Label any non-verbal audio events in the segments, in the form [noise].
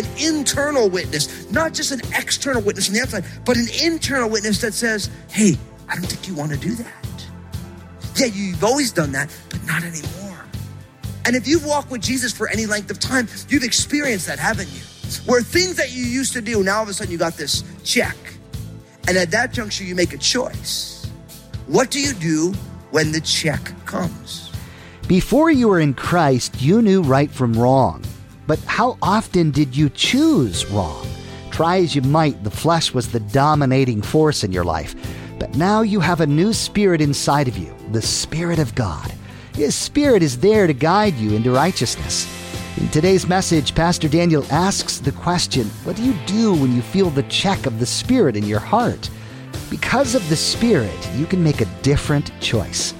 an internal witness, not just an external witness from the outside, but an internal witness that says, hey, I don't think you want to do that. Yeah, you've always done that, but not anymore. And if you've walked with Jesus for any length of time, you've experienced that, haven't you? Where things that you used to do, now all of a sudden you got this check. And at that juncture, you make a choice. What do you do when the check comes? Before you were in Christ, you knew right from wrong. But how often did you choose wrong? Try as you might, the flesh was the dominating force in your life. But now you have a new spirit inside of you, the Spirit of God. His Spirit is there to guide you into righteousness. In today's message, Pastor Daniel asks the question What do you do when you feel the check of the Spirit in your heart? Because of the Spirit, you can make a different choice.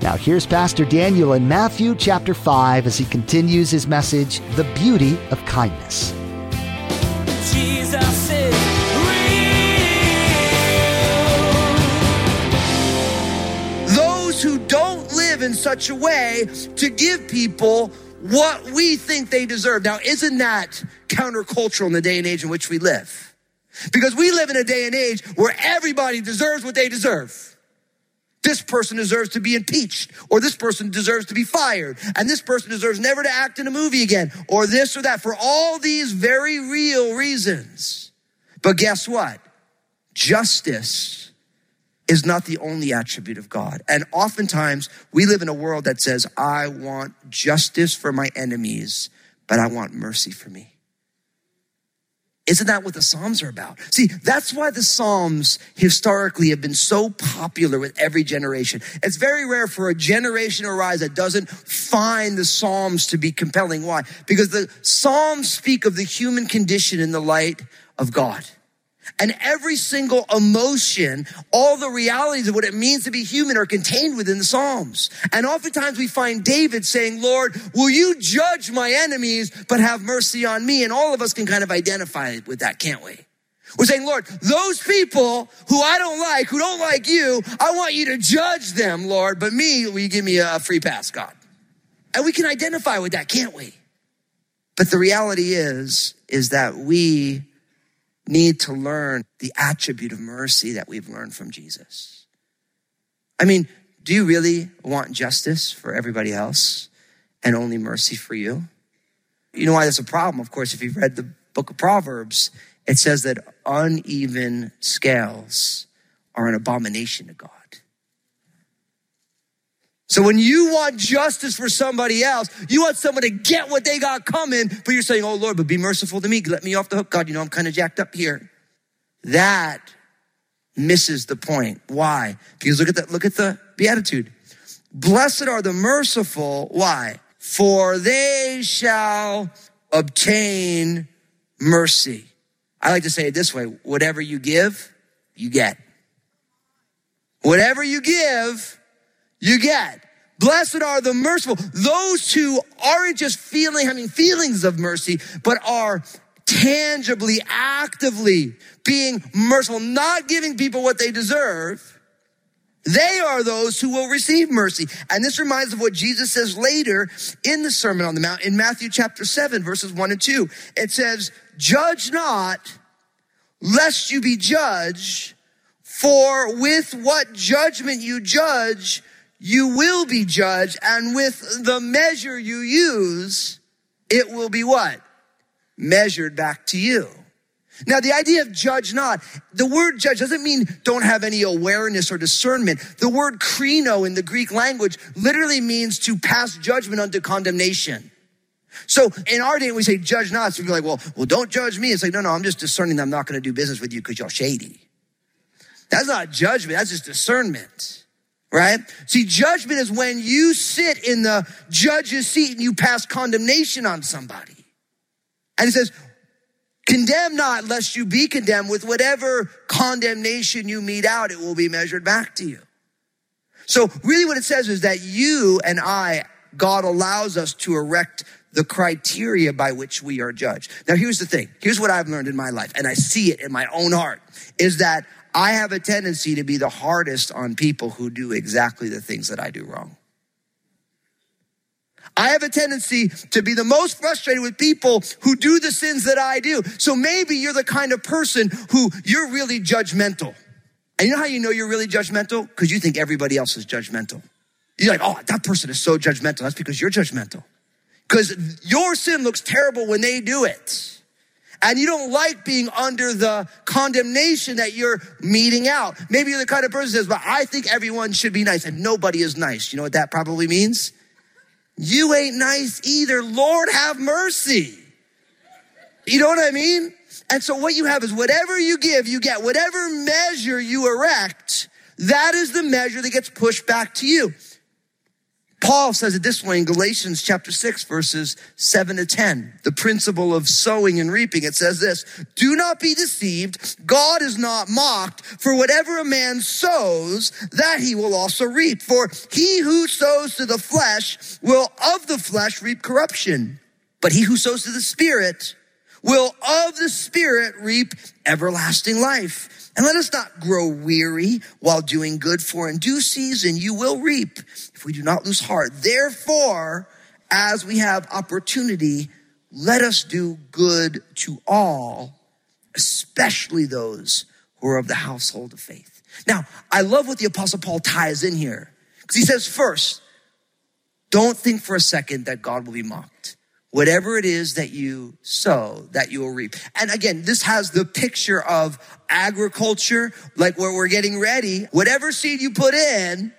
Now, here's Pastor Daniel in Matthew chapter 5 as he continues his message, The Beauty of Kindness. Those who don't live in such a way to give people what we think they deserve. Now, isn't that countercultural in the day and age in which we live? Because we live in a day and age where everybody deserves what they deserve. This person deserves to be impeached, or this person deserves to be fired, and this person deserves never to act in a movie again, or this or that, for all these very real reasons. But guess what? Justice is not the only attribute of God. And oftentimes we live in a world that says, I want justice for my enemies, but I want mercy for me. Isn't that what the Psalms are about? See, that's why the Psalms historically have been so popular with every generation. It's very rare for a generation to arise that doesn't find the Psalms to be compelling. Why? Because the Psalms speak of the human condition in the light of God. And every single emotion, all the realities of what it means to be human are contained within the Psalms. And oftentimes we find David saying, Lord, will you judge my enemies, but have mercy on me? And all of us can kind of identify with that, can't we? We're saying, Lord, those people who I don't like, who don't like you, I want you to judge them, Lord, but me, will you give me a free pass, God? And we can identify with that, can't we? But the reality is, is that we need to learn the attribute of mercy that we've learned from Jesus. I mean, do you really want justice for everybody else and only mercy for you? You know why that's a problem? Of course, if you've read the book of Proverbs, it says that uneven scales are an abomination to God. So when you want justice for somebody else, you want someone to get what they got coming, but you're saying, Oh Lord, but be merciful to me. Let me off the hook. God, you know, I'm kind of jacked up here. That misses the point. Why? Because look at that, look at the beatitude. Blessed are the merciful. Why? For they shall obtain mercy. I like to say it this way. Whatever you give, you get. Whatever you give, you get. Blessed are the merciful, those who aren't just feeling, having feelings of mercy, but are tangibly, actively being merciful, not giving people what they deserve. They are those who will receive mercy. And this reminds of what Jesus says later in the Sermon on the Mount in Matthew chapter 7, verses 1 and 2. It says, Judge not, lest you be judged, for with what judgment you judge, you will be judged. And with the measure you use, it will be what? Measured back to you. Now, the idea of judge not, the word judge doesn't mean don't have any awareness or discernment. The word krino in the Greek language literally means to pass judgment unto condemnation. So in our day, we say judge not, so people are like, well, well, don't judge me. It's like, no, no, I'm just discerning that I'm not going to do business with you because you're shady. That's not judgment. That's just discernment, right? See, judgment is when you sit in the judge's seat and you pass condemnation on somebody. And it says, Condemn not, lest you be condemned. With whatever condemnation you mete out, it will be measured back to you. So really what it says is that you and I, God allows us to erect the criteria by which we are judged. Now here's the thing. Here's what I've learned in my life, and I see it in my own heart, is that I have a tendency to be the hardest on people who do exactly the things that I do wrong. I have a tendency to be the most frustrated with people who do the sins that I do. So maybe you're the kind of person who you're really judgmental. And you know how you know you're really judgmental? Because you think everybody else is judgmental. You're like, oh, that person is so judgmental. That's because you're judgmental. Because your sin looks terrible when they do it. And you don't like being under the condemnation that you're meeting out. Maybe you're the kind of person that says, but I think everyone should be nice and nobody is nice. You know what that probably means? You ain't nice either. Lord have mercy. You know what I mean? And so what you have is whatever you give, you get. Whatever measure you erect, that is the measure that gets pushed back to you. Paul says it this way in Galatians chapter 6 verses 7 to 10. The principle of sowing and reaping. It says this, do not be deceived. God is not mocked for whatever a man sows, that he will also reap. For he who sows to the flesh will of the flesh reap corruption. But he who sows to the spirit will of the spirit reap everlasting life. And let us not grow weary while doing good, for in due season you will reap if we do not lose heart. Therefore, as we have opportunity, let us do good to all, especially those who are of the household of faith. Now, I love what the apostle Paul ties in here because he says first, don't think for a second that God will be mocked. Whatever it is that you sow, that you will reap. And again, this has the picture of agriculture, like where we're getting ready. Whatever seed you put in,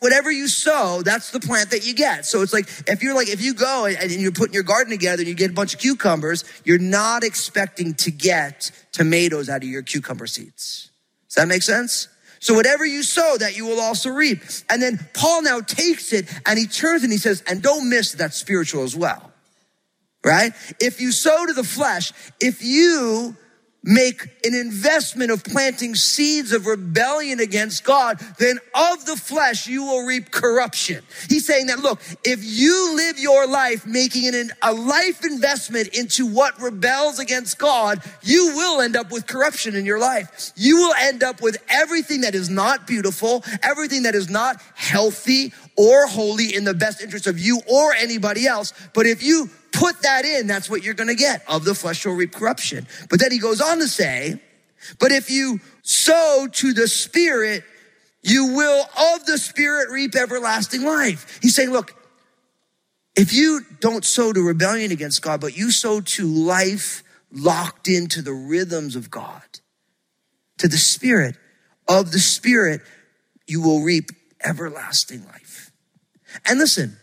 whatever you sow, that's the plant that you get. So it's like, if you're like, if you go and you're putting your garden together and you get a bunch of cucumbers, you're not expecting to get tomatoes out of your cucumber seeds. Does that make sense? So whatever you sow, that you will also reap. And then Paul now takes it and he turns and he says, and don't miss that spiritual as well right? If you sow to the flesh, if you make an investment of planting seeds of rebellion against God, then of the flesh you will reap corruption. He's saying that, look, if you live your life making an, a life investment into what rebels against God, you will end up with corruption in your life. You will end up with everything that is not beautiful, everything that is not healthy or holy in the best interest of you or anybody else. But if you put that in, that's what you're going to get. Of the flesh will reap corruption. But then he goes on to say, but if you sow to the spirit, you will of the spirit reap everlasting life. He's saying, look, if you don't sow to rebellion against God, but you sow to life locked into the rhythms of God, to the spirit, of the spirit, you will reap everlasting life. And listen,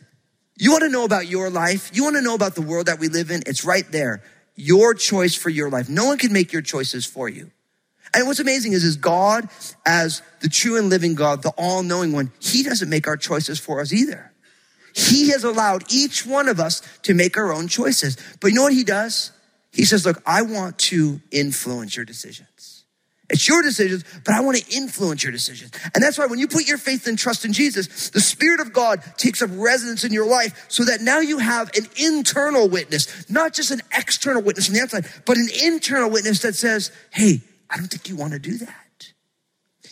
you want to know about your life? You want to know about the world that we live in? It's right there. Your choice for your life. No one can make your choices for you. And what's amazing is, is God, as the true and living God, the all knowing one, He doesn't make our choices for us either. He has allowed each one of us to make our own choices. But you know what He does? He says, Look, I want to influence your decisions. It's your decisions, but I want to influence your decisions. And that's why when you put your faith and trust in Jesus, the Spirit of God takes up residence in your life so that now you have an internal witness, not just an external witness from the outside, but an internal witness that says, Hey, I don't think you want to do that.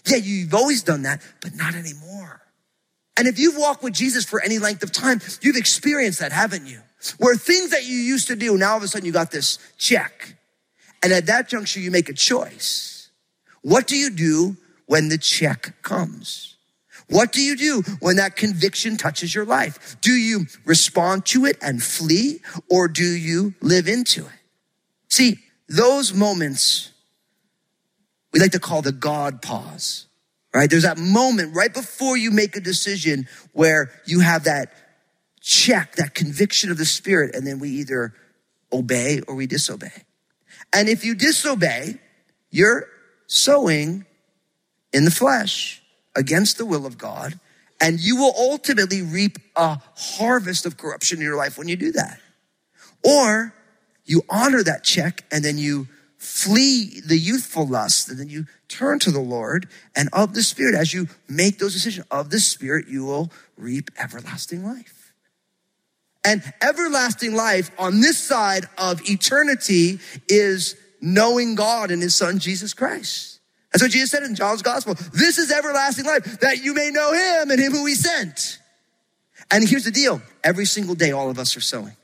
Yeah, you've always done that, but not anymore. And if you've walked with Jesus for any length of time, you've experienced that, haven't you? Where things that you used to do, now all of a sudden you got this check. And at that juncture, you make a choice. What do you do when the check comes? What do you do when that conviction touches your life? Do you respond to it and flee or do you live into it? See, those moments we like to call the God pause, right? There's that moment right before you make a decision where you have that check, that conviction of the spirit, and then we either obey or we disobey. And if you disobey, you're sowing in the flesh against the will of God, and you will ultimately reap a harvest of corruption in your life when you do that. Or you honor that check and then you flee the youthful lust, and then you turn to the Lord and of the Spirit. As you make those decisions of the Spirit, you will reap everlasting life. And everlasting life on this side of eternity is knowing God and his son, Jesus Christ. That's what Jesus said in John's gospel. This is everlasting life, that you may know him and him who he sent. And here's the deal. Every single day, all of us are sowing.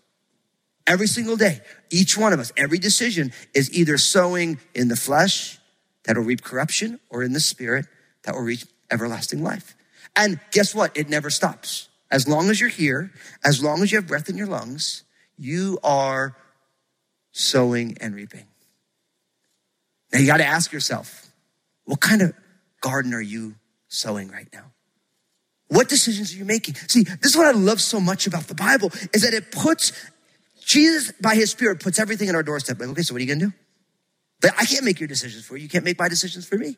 Every single day, each one of us, every decision is either sowing in the flesh that will reap corruption or in the spirit that will reap everlasting life. And guess what? It never stops. As long as you're here, as long as you have breath in your lungs, you are sowing and reaping. Now you got to ask yourself, what kind of garden are you sowing right now? What decisions are you making? See, this is what I love so much about the Bible is that it puts Jesus by his spirit puts everything in our doorstep. Like, okay, so what are you gonna do? But I can't make your decisions for you. You can't make my decisions for me.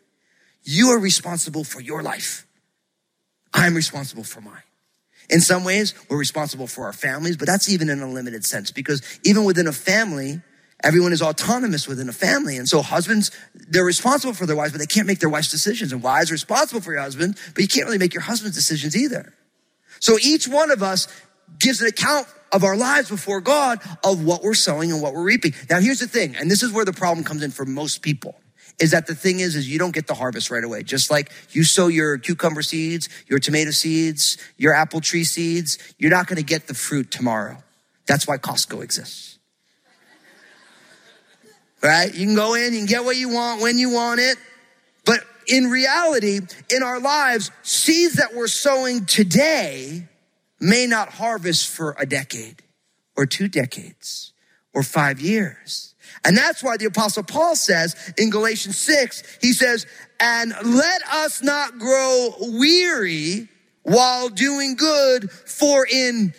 You are responsible for your life. I'm responsible for mine. In some ways, we're responsible for our families, but that's even in a limited sense because even within a family, everyone is autonomous within a family. And so husbands, they're responsible for their wives, but they can't make their wife's decisions. And wives are responsible for your husband, but you can't really make your husband's decisions either. So each one of us gives an account of our lives before God of what we're sowing and what we're reaping. Now here's the thing, and this is where the problem comes in for most people is that the thing is, is you don't get the harvest right away. Just like you sow your cucumber seeds, your tomato seeds, your apple tree seeds, you're not going to get the fruit tomorrow. That's why Costco exists. Right? You can go in, you can get what you want when you want it. But in reality, in our lives, seeds that we're sowing today may not harvest for a decade or two decades or five years. And that's why the apostle Paul says in Galatians 6, he says, and let us not grow weary while doing good, for in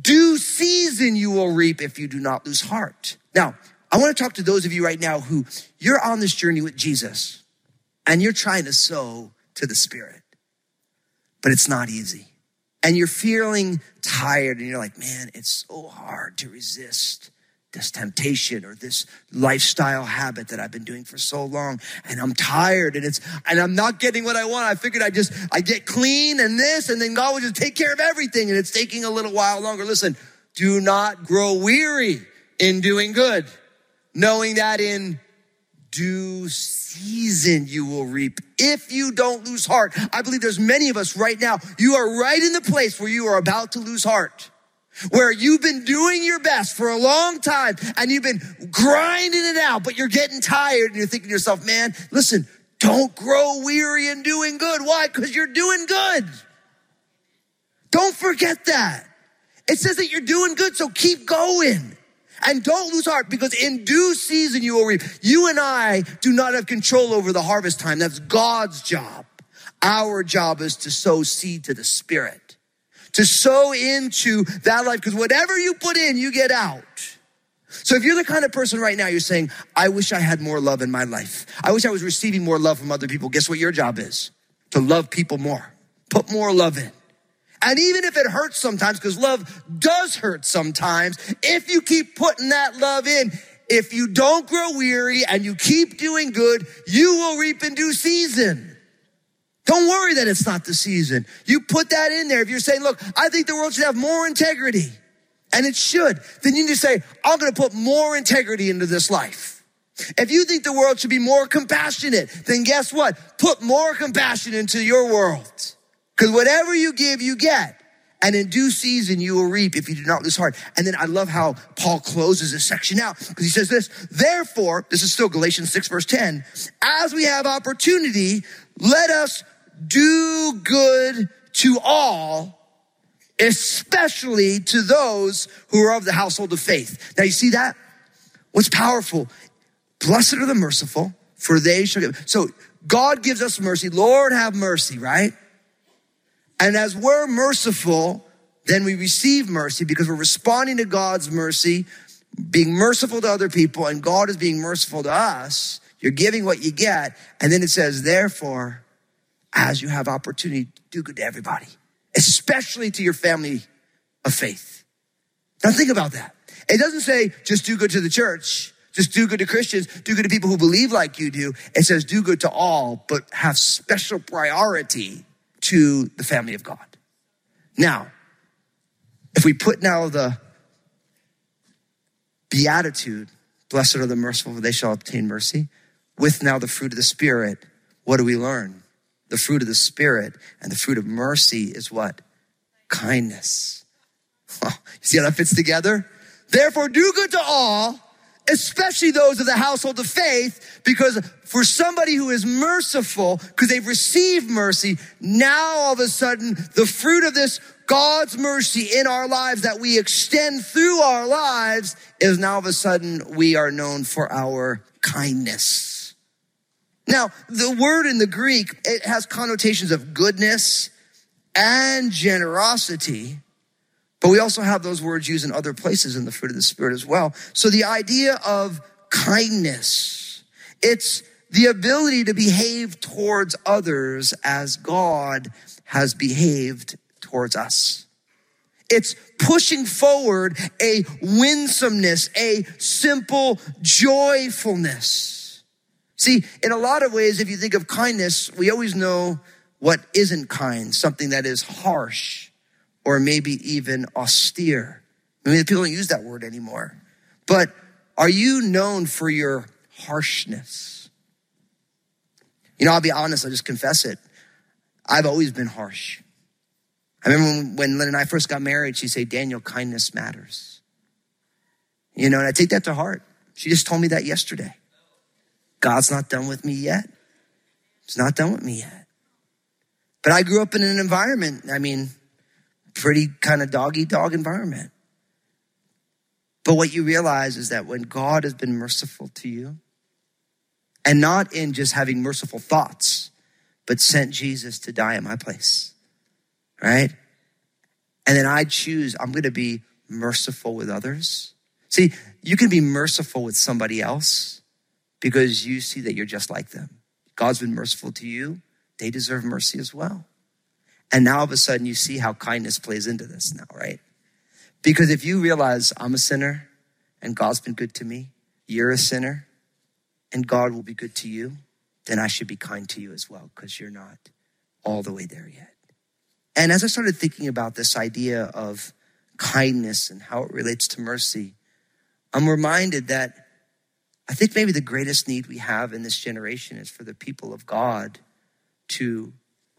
due season you will reap if you do not lose heart. Now, I want to talk to those of you right now who you're on this journey with Jesus and you're trying to sow to the Spirit, but it's not easy. And you're feeling tired and you're like, man, it's so hard to resist this temptation or this lifestyle habit that I've been doing for so long. And I'm tired and it's, and I'm not getting what I want. I figured I just, I get clean and this, and then God will just take care of everything. And it's taking a little while longer. Listen, do not grow weary in doing good, knowing that in due season you will reap if you don't lose heart. I believe there's many of us right now. You are right in the place where you are about to lose heart. Where you've been doing your best for a long time and you've been grinding it out, but you're getting tired and you're thinking to yourself, man, listen, don't grow weary in doing good. Why? Because you're doing good. Don't forget that. It says that you're doing good, so keep going. And don't lose heart because in due season you will reap. You and I do not have control over the harvest time. That's God's job. Our job is to sow seed to the spirit, to sow into that life because whatever you put in, you get out. So if you're the kind of person right now, you're saying, I wish I had more love in my life. I wish I was receiving more love from other people. Guess what your job is? To love people more. Put more love in. And even if it hurts sometimes, because love does hurt sometimes, if you keep putting that love in, if you don't grow weary and you keep doing good, you will reap in due season. Don't worry that it's not the season. You put that in there. If you're saying, look, I think the world should have more integrity, and it should, then you need to say, I'm gonna put more integrity into this life. If you think the world should be more compassionate, then guess what? Put more compassion into your world. Because whatever you give, you get. And in due season, you will reap if you do not lose heart. And then I love how Paul closes this section out because he says this, therefore, this is still Galatians 6 verse 10, as we have opportunity, let us do good to all, especially to those who are of the household of faith. Now you see that? What's powerful? Blessed are the merciful, for they shall give. So God gives us mercy. Lord have mercy, right? And as we're merciful, then we receive mercy because we're responding to God's mercy, being merciful to other people, and God is being merciful to us. You're giving what you get. And then it says, therefore, as you have opportunity, do good to everybody, especially to your family of faith. Now think about that. It doesn't say just do good to the church, just do good to Christians, do good to people who believe like you do. It says do good to all, but have special priority to the family of God. Now, if we put now the beatitude, blessed are the merciful, for they shall obtain mercy, with now the fruit of the Spirit, what do we learn? The fruit of the Spirit and the fruit of mercy is what? Kindness. [laughs] you see how that fits together? Therefore, do good to all, especially those of the household of faith, because for somebody who is merciful, because they've received mercy, now all of a sudden, the fruit of this God's mercy in our lives that we extend through our lives is now all of a sudden we are known for our kindness. Now, the word in the Greek, it has connotations of goodness and generosity. But we also have those words used in other places in the fruit of the Spirit as well. So the idea of kindness, it's the ability to behave towards others as God has behaved towards us. It's pushing forward a winsomeness, a simple joyfulness. See, in a lot of ways, if you think of kindness, we always know what isn't kind, something that is harsh or maybe even austere. I mean, people don't use that word anymore. But are you known for your harshness? You know, I'll be honest, I'll just confess it. I've always been harsh. I remember when, Lynn and I first got married, she'd say, Daniel, kindness matters. You know, and I take that to heart. She just told me that yesterday. God's not done with me yet. He's not done with me yet. But I grew up in an environment, I mean, pretty kind of doggy dog environment. But what you realize is that when God has been merciful to you, and not in just having merciful thoughts, but sent Jesus to die in my place, right? And then I choose, I'm going to be merciful with others. See, you can be merciful with somebody else because you see that you're just like them. God's been merciful to you, they deserve mercy as well. And now all of a sudden you see how kindness plays into this now, right? Because if you realize I'm a sinner and God's been good to me, you're a sinner and God will be good to you, then I should be kind to you as well because you're not all the way there yet. And as I started thinking about this idea of kindness and how it relates to mercy, I'm reminded that I think maybe the greatest need we have in this generation is for the people of God to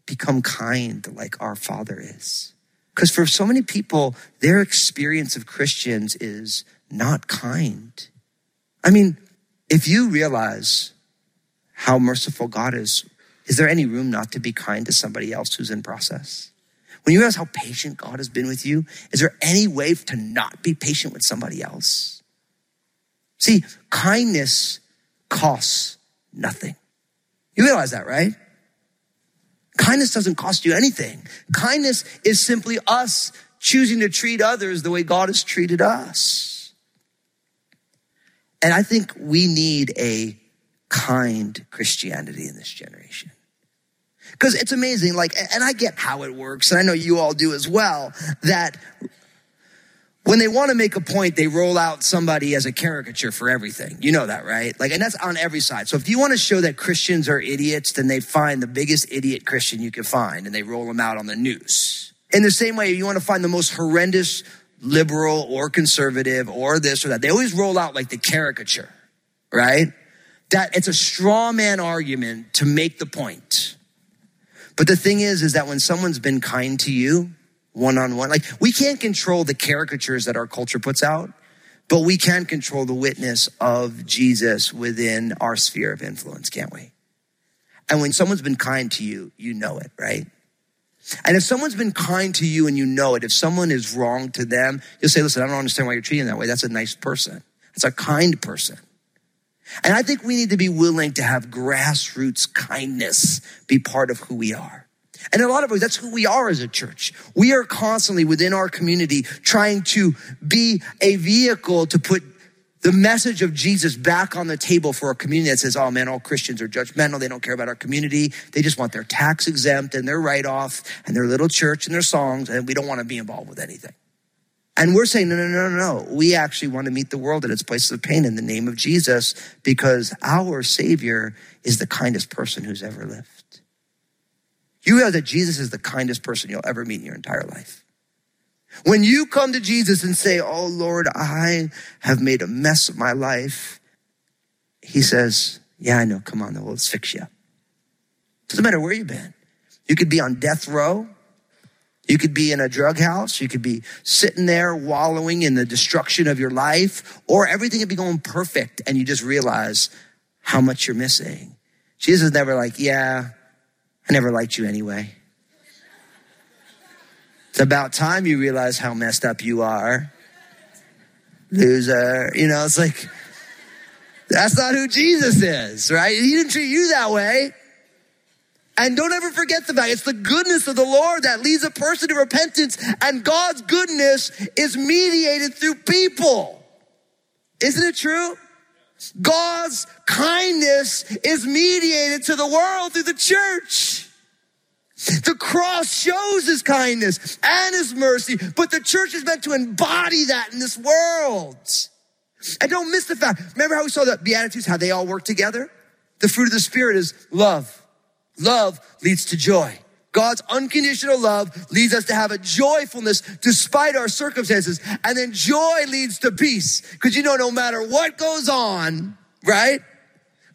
become kind like our Father is. Because for so many people, their experience of Christians is not kind. I mean, if you realize how merciful God is, is there any room not to be kind to somebody else who's in process? When you realize how patient God has been with you, is there any way to not be patient with somebody else? See, kindness costs nothing. You realize that, right? Kindness doesn't cost you anything. Kindness is simply us choosing to treat others the way God has treated us. And I think we need a kind Christianity in this generation. Because it's amazing, like, and I get how it works, and I know you all do as well, that when they want to make a point, they roll out somebody as a caricature for everything. You know that, right? Like, and that's on every side. So if you want to show that Christians are idiots, then they find the biggest idiot Christian you can find and they roll them out on the news. In the same way, you want to find the most horrendous liberal or conservative or this or that. They always roll out like the caricature, right? That it's a straw man argument to make the point. But the thing is, is that when someone's been kind to you, one on one. Like we can't control the caricatures that our culture puts out, but we can control the witness of Jesus within our sphere of influence, can't we? And when someone's been kind to you, you know it, right? And if someone's been kind to you and you know it, if someone is wrong to them, you'll say, listen, I don't understand why you're treating that way. That's a nice person. That's a kind person. And I think we need to be willing to have grassroots kindness be part of who we are. And in a lot of ways, that's who we are as a church. We are constantly within our community trying to be a vehicle to put the message of Jesus back on the table for a community that says, oh man, all Christians are judgmental. They don't care about our community. They just want their tax exempt and their write off and their little church and their songs. And we don't want to be involved with anything. And we're saying, no, no, no, no, no. We actually want to meet the world at its places of pain in the name of Jesus because our Savior is the kindest person who's ever lived. You realize that Jesus is the kindest person you'll ever meet in your entire life. When you come to Jesus and say, Oh Lord, I have made a mess of my life, He says, Yeah, I know. Come on, though. Let's fix you. Doesn't matter where you've been. You could be on death row. You could be in a drug house. You could be sitting there wallowing in the destruction of your life, or everything could be going perfect and you just realize how much you're missing. Jesus is never like, Yeah, I never liked you anyway. It's about time you realize how messed up you are. Loser. You know, it's like, that's not who Jesus is, right? He didn't treat you that way. And don't ever forget the fact it's the goodness of the Lord that leads a person to repentance, and God's goodness is mediated through people. Isn't it true? God's kindness is mediated to the world through the church. The cross shows his kindness and his mercy, but the church is meant to embody that in this world. And don't miss the fact. Remember how we saw the Beatitudes, how they all work together? The fruit of the Spirit is love. Love leads to joy. God's unconditional love leads us to have a joyfulness despite our circumstances. And then joy leads to peace. Cause you know, no matter what goes on, right?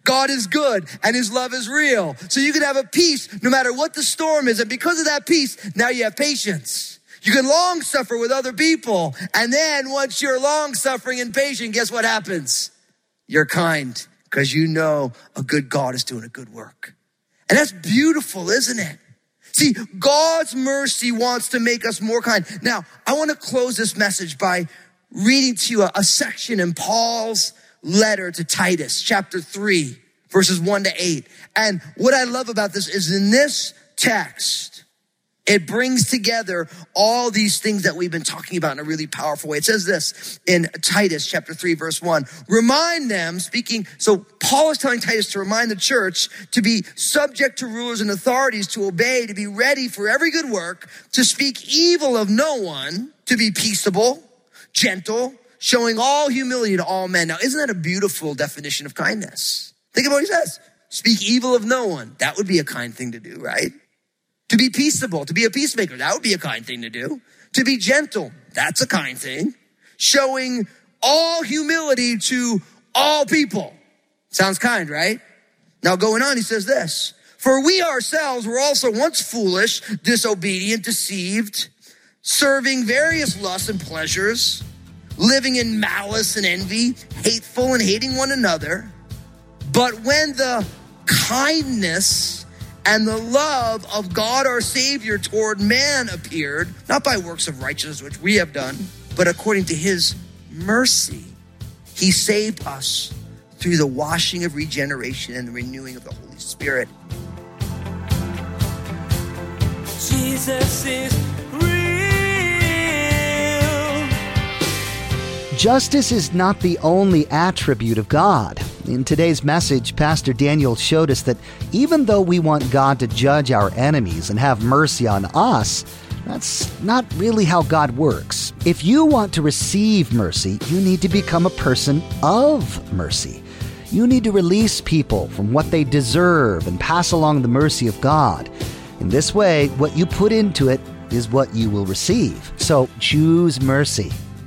God is good and his love is real. So you can have a peace no matter what the storm is. And because of that peace, now you have patience. You can long suffer with other people. And then once you're long suffering and patient, guess what happens? You're kind because you know a good God is doing a good work. And that's beautiful, isn't it? See, God's mercy wants to make us more kind. Now, I want to close this message by reading to you a, a section in Paul's letter to Titus, chapter 3, verses 1 to 8. And what I love about this is in this text, it brings together all these things that we've been talking about in a really powerful way. It says this in Titus chapter 3 verse 1. Remind them, speaking, so Paul is telling Titus to remind the church to be subject to rulers and authorities, to obey, to be ready for every good work, to speak evil of no one, to be peaceable, gentle, showing all humility to all men. Now, isn't that a beautiful definition of kindness? Think about what he says. Speak evil of no one. That would be a kind thing to do, right? To be peaceable, to be a peacemaker, that would be a kind thing to do. To be gentle, that's a kind thing. Showing all humility to all people. Sounds kind, right? Now going on, he says this. For we ourselves were also once foolish, disobedient, deceived, serving various lusts and pleasures, living in malice and envy, hateful and hating one another. But when the kindness and the love of God our Savior toward man appeared, not by works of righteousness which we have done, but according to his mercy, he saved us through the washing of regeneration and the renewing of the Holy Spirit. Jesus is Justice is not the only attribute of God. In today's message, Pastor Daniel showed us that even though we want God to judge our enemies and have mercy on us, that's not really how God works. If you want to receive mercy, you need to become a person of mercy. You need to release people from what they deserve and pass along the mercy of God. In this way, what you put into it is what you will receive. So choose mercy.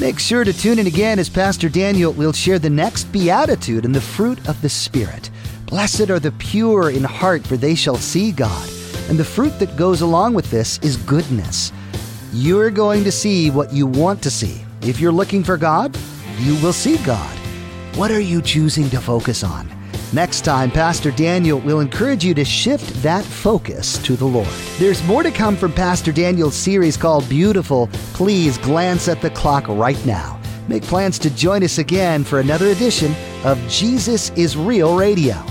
Make sure to tune in again as Pastor Daniel will share the next beatitude and the fruit of the Spirit. Blessed are the pure in heart, for they shall see God. And the fruit that goes along with this is goodness. You're going to see what you want to see. If you're looking for God, you will see God. What are you choosing to focus on? Next time, Pastor Daniel will encourage you to shift that focus to the Lord. There's more to come from Pastor Daniel's series called Beautiful. Please glance at the clock right now. Make plans to join us again for another edition of Jesus is Real Radio.